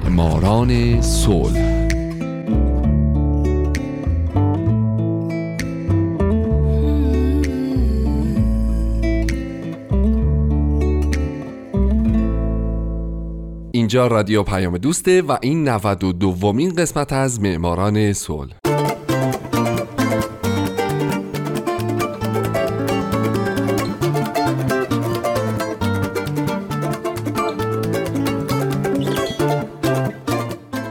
معماران صلح. اینجا رادیو پیام دوسته و این 92 دومین قسمت از معماران صلح.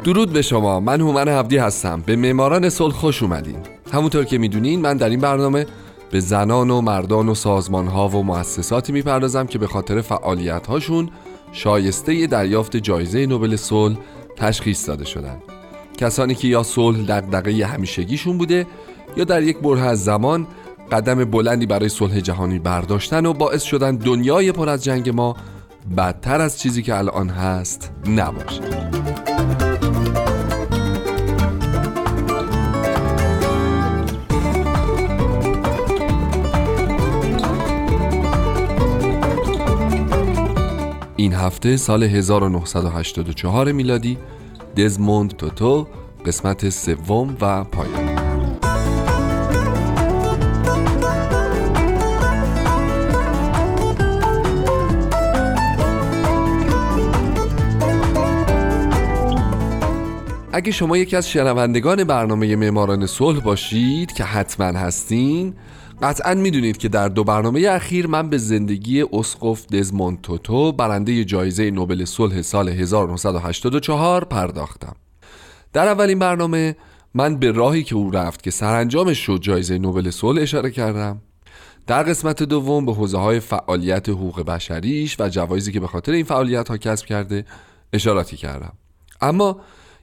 درود به شما. من هومن هفدی هستم. به معماران صلح خوش اومدین. همونطور که می‌دونین من در این برنامه به زنان و مردان و سازمان ها و مؤسساتی می‌پردازم که به خاطر فعالیت هاشون شایسته دریافت جایزه نوبل صلح تشخیص داده شدن. کسانی که یا صلح دغدغه همیشگیشون بوده یا در یک بره از زمان قدم بلندی برای صلح جهانی برداشتن و باعث شدن دنیای پر از جنگ ما بدتر از چیزی که الان هست نباشه. این هفته سال 1984 میلادی دزموند توتو قسمت سوم و پایان. اگه شما یکی از شنوندگان برنامه معماران صلح باشید که حتما هستین قطعا می‌دونید که در دو برنامه اخیر من به زندگی اسقف دزموند توتو برنده جایزه نوبل صلح سال 1984 پرداختم. در اولین برنامه من به راهی که او رفت که سرانجامش شد جایزه نوبل صلح اشاره کردم. در قسمت دوم به حوزه های فعالیت حقوق بشریش و جوایزی که به خاطر این فعالیت ها کسب کرده اشاراتی کردم. اما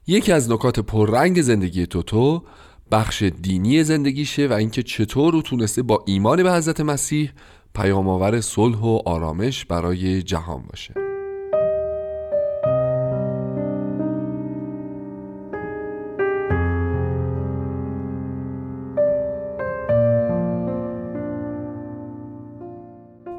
یکی از نکات پررنگ زندگی توتو بخش دینی زندگیشه و اینکه چطور او تونسته با ایمان به حضرت مسیح پیامآور صلح و آرامش برای جهان باشه.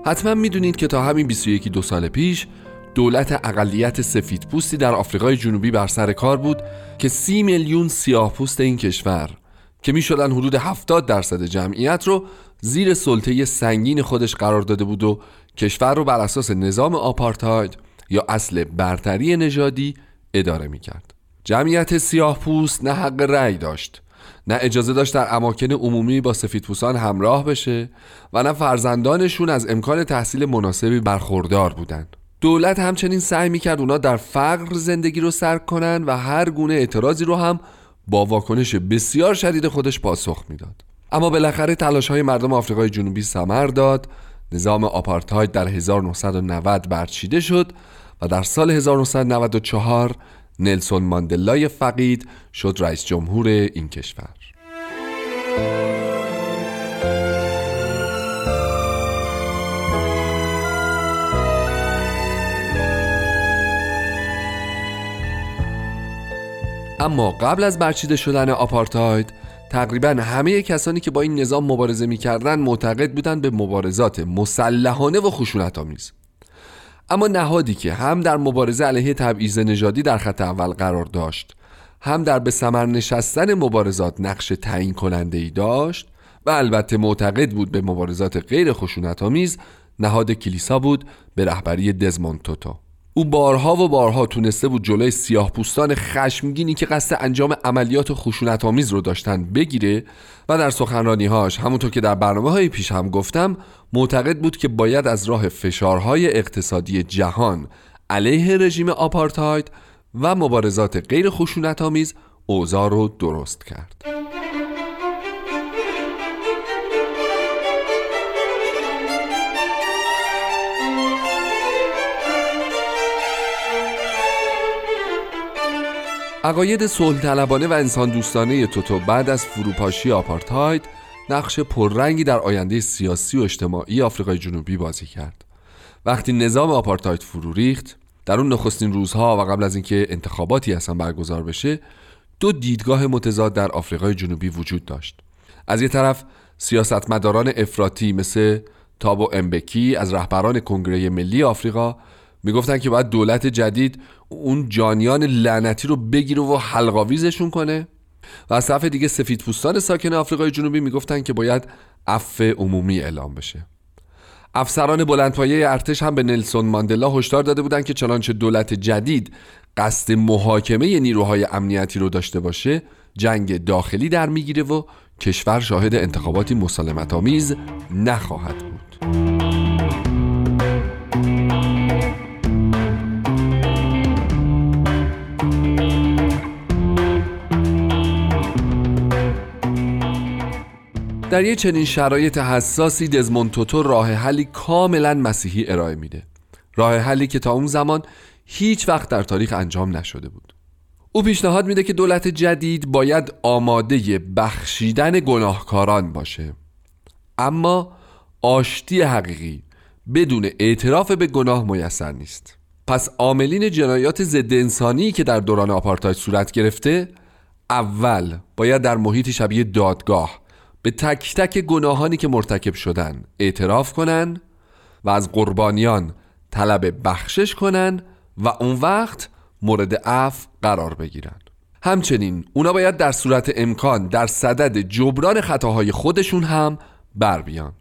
حتما می‌دونید که تا همین 21 دو سال پیش دولت اقلیت سفید پوستی در آفریقای جنوبی بر سر کار بود که سی میلیون سیاه پوست این کشور که می شدن حدود 70 درصد جمعیت رو زیر سلطه سنگین خودش قرار داده بود و کشور رو بر اساس نظام آپارتاید یا اصل برتری نژادی اداره می کرد. جمعیت سیاه پوست نه حق رأی داشت نه اجازه داشت در اماکن عمومی با سفیدپوستان همراه بشه و نه فرزندانشون از امکان تحصیل مناسبی برخوردار بودند. دولت همچنین سعی می‌کرد اونا در فقر زندگی رو سر کنن و هر گونه اعتراضی رو هم با واکنش بسیار شدید خودش پاسخ می‌داد. اما بالاخره تلاش های مردم آفریقای جنوبی ثمر داد. نظام آپارتاید در 1990 برچیده شد و در سال 1994 نلسون ماندلای فقید شد رئیس جمهور این کشور. اما قبل از برچیده شدن آپارتاید تقریبا همه کسانی که با این نظام مبارزه می‌کردند معتقد بودند به مبارزات مسلحانه و خشونت آمیز. اما نهادی که هم در مبارزه علیه تبعیض نژادی در خط اول قرار داشت هم در به ثمر نشستن مبارزات نقش تعیین کننده ای داشت و البته معتقد بود به مبارزات غیر خشونت آمیز نهاد کلیسا بود به رهبری دزموند توتو او بارها و بارها تونسته بود جلوی سیاه پوستان خشمگینی که قصد انجام عملیات خشونت آمیز رو داشتن بگیره و در سخنرانیهاش همونطور که در برنامه های پیش هم گفتم معتقد بود که باید از راه فشارهای اقتصادی جهان علیه رژیم آپارتاید و مبارزات غیر خشونت آمیز اوضاع رو درست کرد. عقاید صلح طلبانه و انسان دوستانه توتو بعد از فروپاشی آپارتاید نقش پررنگی در آینده سیاسی و اجتماعی آفریقای جنوبی بازی کرد. وقتی نظام آپارتاید فرو ریخت در اون نخستین روزها و قبل از اینکه انتخاباتی اصلا برگزار بشه دو دیدگاه متضاد در آفریقای جنوبی وجود داشت. از یه طرف سیاستمداران افراطی مثل تابو امبکی از رهبران کنگره ملی آفریقا می‌گفتن که باید دولت جدید اون جانیان لعنتی رو بگیره و حلقاویزشون کنه. و از طرف دیگه سفید پوستان ساکن آفریقای جنوبی می‌گفتن که باید عفو عمومی اعلام بشه. افسران بلندپایه ارتش هم به نلسون ماندلا هشدار داده بودند که چنانچه دولت جدید قصد محاکمه نیروهای امنیتی رو داشته باشه جنگ داخلی در می‌گیره و کشور شاهد انتخاباتی مسالمت آمیز نخواهد بود. در یه چنین شرایط حساسی دزموند توتو راه حلی کاملا مسیحی ارائه میده. راه حلی که تا اون زمان هیچ وقت در تاریخ انجام نشده بود. او پیشنهاد میده که دولت جدید باید آماده بخشیدن گناهکاران باشه. اما آشتی حقیقی بدون اعتراف به گناه میسر نیست. پس عاملین جنایات ضد انسانی که در دوران آپارتاید صورت گرفته اول باید در محیط شبیه دادگاه به تک تک گناهانی که مرتکب شدن اعتراف کنن و از قربانیان طلب بخشش کنن و اون وقت مورد عفو قرار بگیرن. همچنین اونا باید در صورت امکان در صدد جبران خطاهای خودشون هم بر بیان.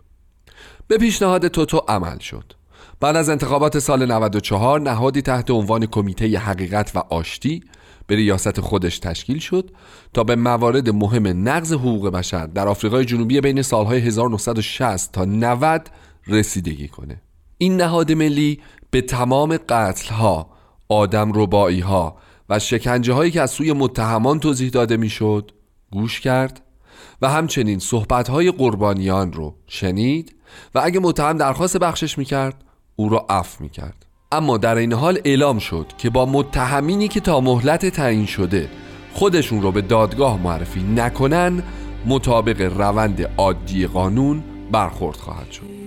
به پیشنهاد توتو عمل شد. بعد از انتخابات سال 94 نهادی تحت عنوان کمیته حقیقت و آشتی به ریاست خودش تشکیل شد تا به موارد مهم نقض حقوق بشر در آفریقای جنوبی بین سالهای 1960 تا 90 رسیدگی کنه. این نهاد ملی به تمام قتلها، آدم ربایی ها و شکنجه هایی که از سوی متهمان توضیح داده می‌شد گوش کرد و همچنین صحبت های قربانیان رو شنید و اگه متهم درخواست بخشش می‌کرد او را عفو می‌کرد. اما در این حال اعلام شد که با متهمینی که تا مهلت تعیین شده خودشون رو به دادگاه معرفی نکنن مطابق روند عادی قانون برخورد خواهد شد.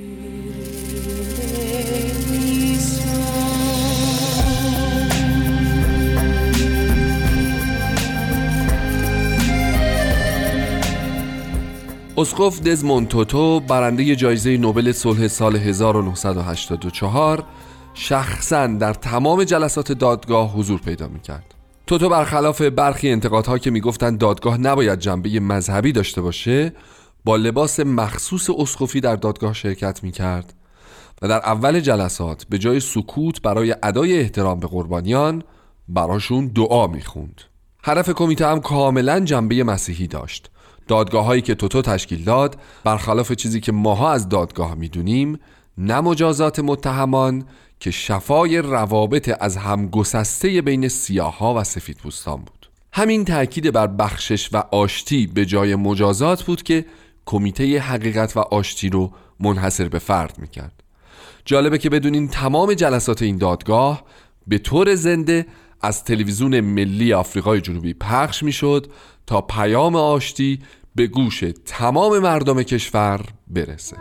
اسقف دزموند توتو برنده جایزه نوبل صلح سال 1984 شخصا در تمام جلسات دادگاه حضور پیدا می‌کرد. توتو برخلاف برخی انتقادها که می‌گفتند دادگاه نباید جنبه مذهبی داشته باشه با لباس مخصوص اسقفی در دادگاه شرکت می‌کرد و در اول جلسات به جای سکوت برای ادای احترام به قربانیان براشون دعا می‌خوند. هدف کمیته هم کاملا جنبه مسیحی داشت. دادگاه هایی که توتو تشکیل داد برخلاف چیزی که ماها از دادگاه می‌دونیم نه مجازات متهمان که شفای روابط از همگسسته بین سیاها و سفید پوستان بود. همین تاکید بر بخشش و آشتی به جای مجازات بود که کمیته حقیقت و آشتی رو منحصر به فرد می‌کرد. جالبه که بدونین تمام جلسات این دادگاه به طور زنده از تلویزیون ملی آفریقای جنوبی پخش می‌شد تا پیام آشتی به گوش تمام مردم کشور برسه.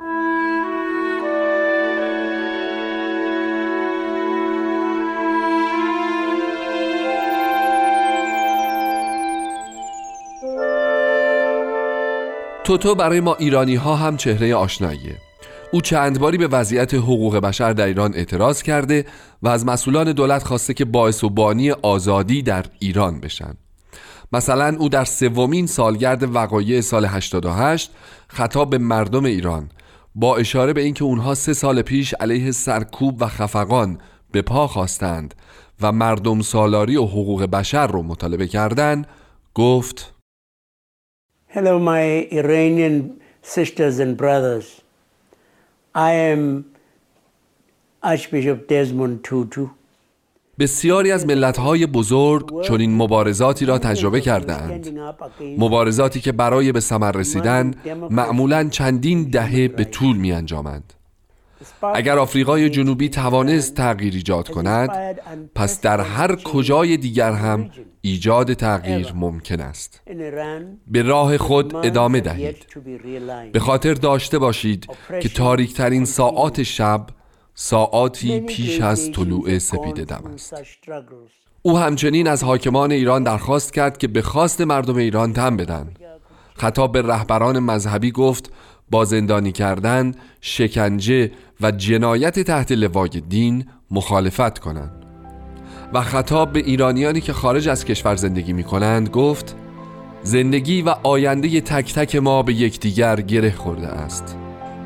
توتو برای ما ایرانی ها هم چهره آشناییه. او چند باری به وضعیت حقوق بشر در ایران اعتراض کرده و از مسئولان دولت خواسته که باعث و بانی آزادی در ایران بشن. مثلا او در سومین سالگرد وقایع سال 88 خطاب به مردم ایران با اشاره به اینکه اونها سه سال پیش علیه سرکوب و خفقان به پا خواستند و مردم سالاری و حقوق بشر رو مطالبه کردند گفت Hello my Iranian sisters and brothers. I am Archbishop Desmond Tutu. بسیاری از ملتهای بزرگ چنین مبارزاتی را تجربه کردند. مبارزاتی که برای به ثمر رسیدن معمولا چندین دهه به طول می انجامند اگر آفریقای جنوبی توانست تغییر ایجاد کند پس در هر کجای دیگر هم ایجاد تغییر ممکن است. به راه خود ادامه دهید. به خاطر داشته باشید که تاریکترین ساعات شب ساعاتی پیش از طلوع سپید دم است او همچنین از حاکمان ایران درخواست کرد که به خواست مردم ایران تن بدن. خطاب به رهبران مذهبی گفت با زندانی کردن، شکنجه و جنایت تحت لوای دین مخالفت کنند. و خطاب به ایرانیانی که خارج از کشور زندگی می کنند گفت زندگی و آینده تک تک ما به یکدیگر گره خورده است.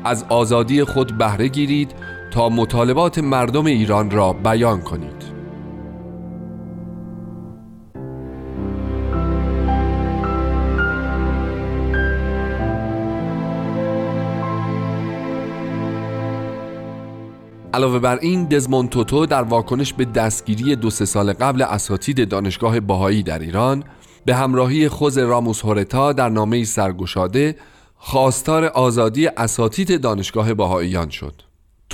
از آزادی خود بهره گیرید تا مطالبات مردم ایران را بیان کنید. علاوه بر این دزمون توتو در واکنش به دستگیری دو سه سال قبل اساتید دانشگاه باهایی در ایران به همراهی خود راموس هورتا در نامه سرگشاده خواستار آزادی اساتید دانشگاه باهاییان شد.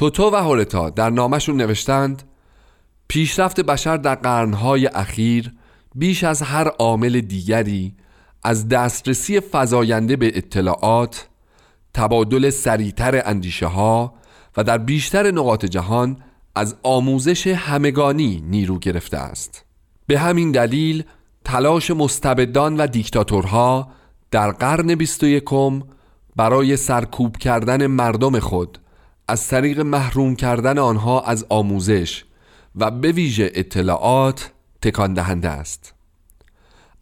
توتو و هورتا در نامشون نوشتند پیشرفت بشر در قرنهای اخیر بیش از هر عامل دیگری از دسترسی فزاینده به اطلاعات تبادل سریعتر اندیشه ها و در بیشتر نقاط جهان از آموزش همگانی نیرو گرفته است. به همین دلیل تلاش مستبدان و دیکتاتورها در قرن بیست و یکم برای سرکوب کردن مردم خود از طریق محروم کردن آنها از آموزش و به ویژه اطلاعات تکان دهنده است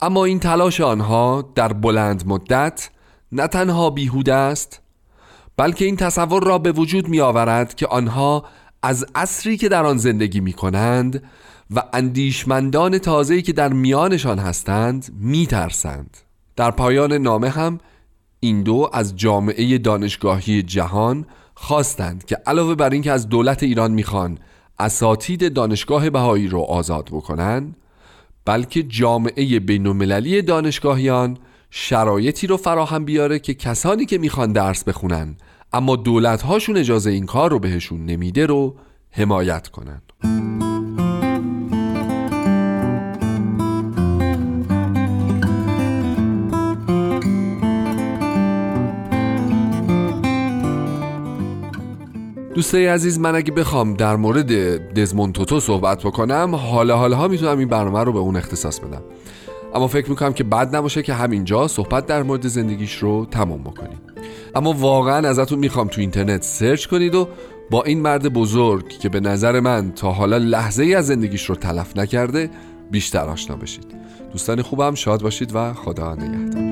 اما این تلاش آنها در بلند مدت نه تنها بیهوده است بلکه این تصور را به وجود می آورد که آنها از عصری که در آن زندگی می کنند و اندیشمندان تازه‌ای که در میانشان هستند می ترسند. در پایان نامه هم این دو از جامعه دانشگاهی جهان خواستند که علاوه بر اینکه از دولت ایران می‌خوان اساتید دانشگاه بهایی رو آزاد بکنن بلکه جامعه بینالمللی دانشگاهیان شرایطی رو فراهم بیاره که کسانی که می‌خوان درس بخونن اما دولت هاشون اجازه این کار رو بهشون نمیده رو حمایت کنن. دوستای عزیز من اگه بخوام در مورد دزمون توتو صحبت بکنم حالا حالا می‌تونم این برنامه رو به اون اختصاص بدم. اما فکر می‌کنم که بد نباشه که همینجا صحبت در مورد زندگیش رو تمام بکنیم. اما واقعا ازتون می‌خوام تو اینترنت سرچ کنید و با این مرد بزرگ که به نظر من تا حالا لحظه ای از زندگیش رو تلف نکرده بیشتر آشنا بشید. دوستان خوبم شاد باشید و خدا نگهدار.